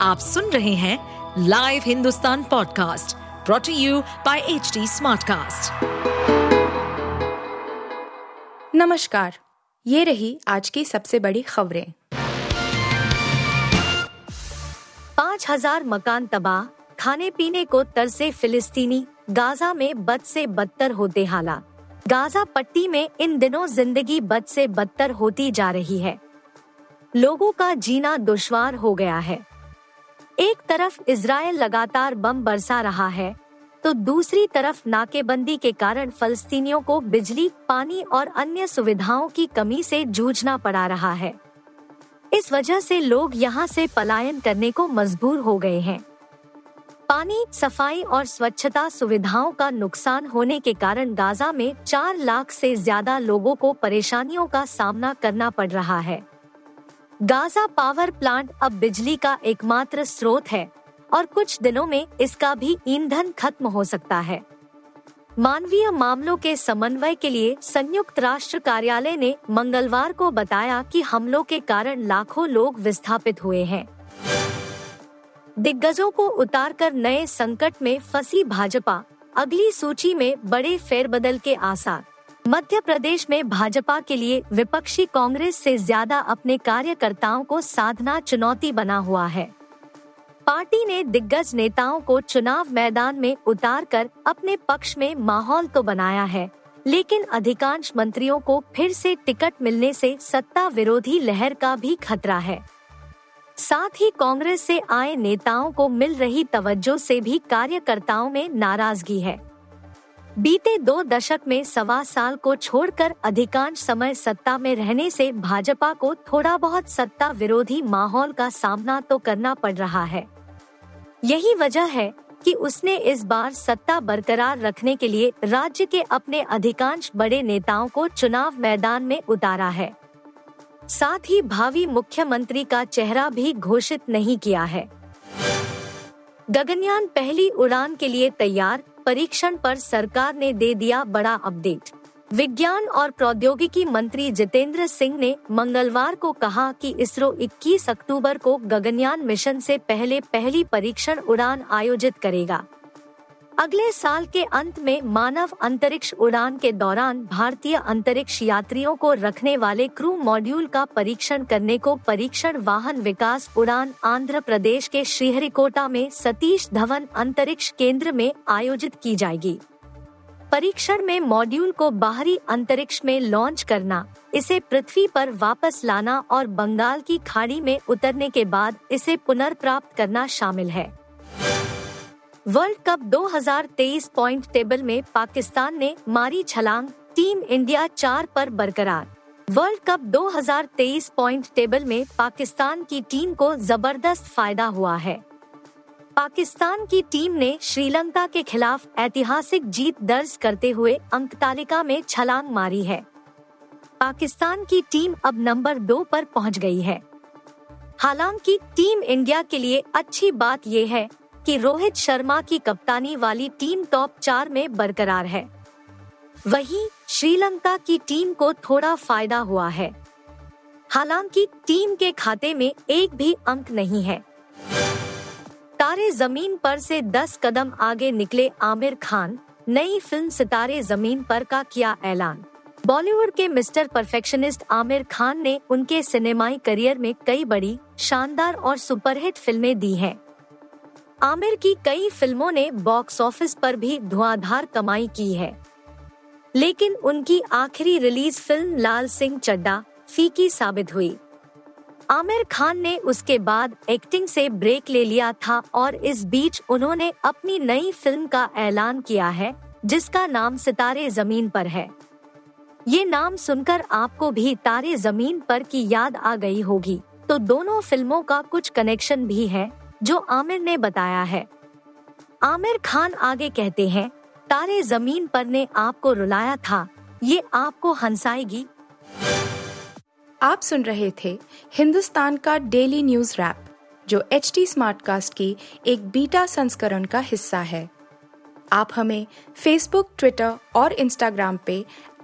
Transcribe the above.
आप सुन रहे हैं live Hindustan podcast brought to you by H Smartcast. नमस्कार ये रही आज की सबसे बड़ी खबरें। पाँच हज़ार मकान तबाह खाने पीने को तरसे फिलिस्तीनी गाजा में बद से बदतर होते हालात। गाजा पट्टी में इन दिनों ज़िंदगी बद से बदतर होती जा रही है। लोगों का जीना दुश्वार हो गया है। एक तरफ़ इसराइल लगातार बम बरसा रहा है तो दूसरी तरफ़ नाकेबंदी के कारण फलस्तीनियों को बिजली, पानी और अन्य सुविधाओं की कमी से जूझना पड़ा रहा है। इस वजह से लोग यहाँ से पलायन करने को मजबूर हो गए हैं। पानी, सफ़ाई और स्वच्छता सुविधाओं का नुकसान होने के कारण गाजा में चार लाख से ज़्यादा लोगों को परेशानियों का सामना करना पड़ रहा है। गाजा पावर प्लांट अब बिजली का एकमात्र स्रोत है और कुछ दिनों में इसका भी ईंधन खत्म हो सकता है। मानवीय मामलों के समन्वय के लिए संयुक्त राष्ट्र कार्यालय ने मंगलवार को बताया कि हमलों के कारण लाखों लोग विस्थापित हुए हैं। दिग्गजों को उतारकर नए संकट में फंसी भाजपा, अगली सूची में बड़े फेरबदल के आसार। मध्य प्रदेश में भाजपा के लिए विपक्षी कांग्रेस से ज़्यादा अपने कार्यकर्ताओं को साधना चुनौती बना हुआ है। पार्टी ने दिग्गज नेताओं को चुनाव मैदान में उतार कर अपने पक्ष में माहौल तो बनाया है, लेकिन अधिकांश मंत्रियों को फिर से टिकट मिलने से सत्ता विरोधी लहर का भी खतरा है। साथ ही कांग्रेस से आए नेताओं को मिल रही तवज्जो से भी कार्यकर्ताओं में नाराज़गी है। बीते दो दशक में सवा साल को छोड़कर अधिकांश समय सत्ता में रहने से भाजपा को थोड़ा बहुत सत्ता विरोधी माहौल का सामना तो करना पड़ रहा है। यही वजह है कि उसने इस बार सत्ता बरकरार रखने के लिए राज्य के अपने अधिकांश बड़े नेताओं को चुनाव मैदान में उतारा है। साथ ही भावी मुख्यमंत्री का चेहरा भी घोषित नहीं किया है। गगनयान पहली उड़ान के लिए तैयार परीक्षण पर सरकार ने दे दिया बड़ा अपडेट। विज्ञान और प्रौद्योगिकी मंत्री जितेंद्र सिंह ने मंगलवार को कहा कि इसरो 21 अक्टूबर को गगनयान मिशन से पहले पहली परीक्षण उड़ान आयोजित करेगा। अगले साल के अंत में मानव अंतरिक्ष उड़ान के दौरान भारतीय अंतरिक्ष यात्रियों को रखने वाले क्रू मॉड्यूल का परीक्षण करने को परीक्षण वाहन विकास उड़ान आंध्र प्रदेश के श्रीहरिकोटा में सतीश धवन अंतरिक्ष केंद्र में आयोजित की जाएगी। परीक्षण में मॉड्यूल को बाहरी अंतरिक्ष में लॉन्च करना, इसे पृथ्वी पर वापस लाना और बंगाल की खाड़ी में उतरने के बाद इसे पुनर्प्राप्त करना शामिल है। वर्ल्ड कप 2023 पॉइंट टेबल में पाकिस्तान ने मारी छलांग, टीम इंडिया चार पर बरकरार। वर्ल्ड कप 2023 पॉइंट टेबल में पाकिस्तान की टीम को ज़बरदस्त फ़ायदा हुआ है। पाकिस्तान की टीम ने श्रीलंका के खिलाफ ऐतिहासिक जीत दर्ज करते हुए अंक तालिका में छलांग मारी है। पाकिस्तान की टीम अब नंबर दो पर पहुँच गई है। हालाँकि टीम इंडिया के लिए अच्छी बात ये है कि रोहित शर्मा की कप्तानी वाली टीम टॉप चार में बरकरार है। वहीं श्रीलंका की टीम को थोड़ा फ़ायदा हुआ है। हालाँकि टीम के खाते में एक भी अंक नहीं है। तारे ज़मीन पर से 10 कदम आगे निकले आमिर खान, नई फ़िल्म सितारे ज़मीन पर का किया ऐलान। बॉलीवुड के मिस्टर परफेक्शनिस्ट आमिर खान ने उनके सिनेमाई करियर में कई बड़ी, शानदार और सुपरहिट फ़िल्में दी हैं। आमिर की कई फ़िल्मों ने बॉक्स ऑफ़िस पर भी धुआंधार कमाई की है। लेकिन उनकी आखिरी रिलीज़ फ़िल्म लाल सिंह चड्डा फीकी साबित हुई। आमिर खान ने उसके बाद एक्टिंग से ब्रेक ले लिया था और इस बीच उन्होंने अपनी नई फ़िल्म का ऐलान किया है, जिसका नाम सितारे ज़मीन पर है। ये नाम सुनकर आपको भी तारे ज़मीन पर की याद आ गई होगी। तो दोनों फ़िल्मों का कुछ कनेक्शन भी है। जो आमिर ने बताया है। आमिर खान आगे कहते हैं, तारे ज़मीन पर ने आपको रुलाया था, ये आपको हंसाएगी। आप सुन रहे थे हिंदुस्तान का डेली न्यूज़ रैप, जो एच टी स्मार्ट कास्ट की एक बीटा संस्करण का हिस्सा है। आप हमें फेसबुक ट्विटर और इंस्टाग्राम पे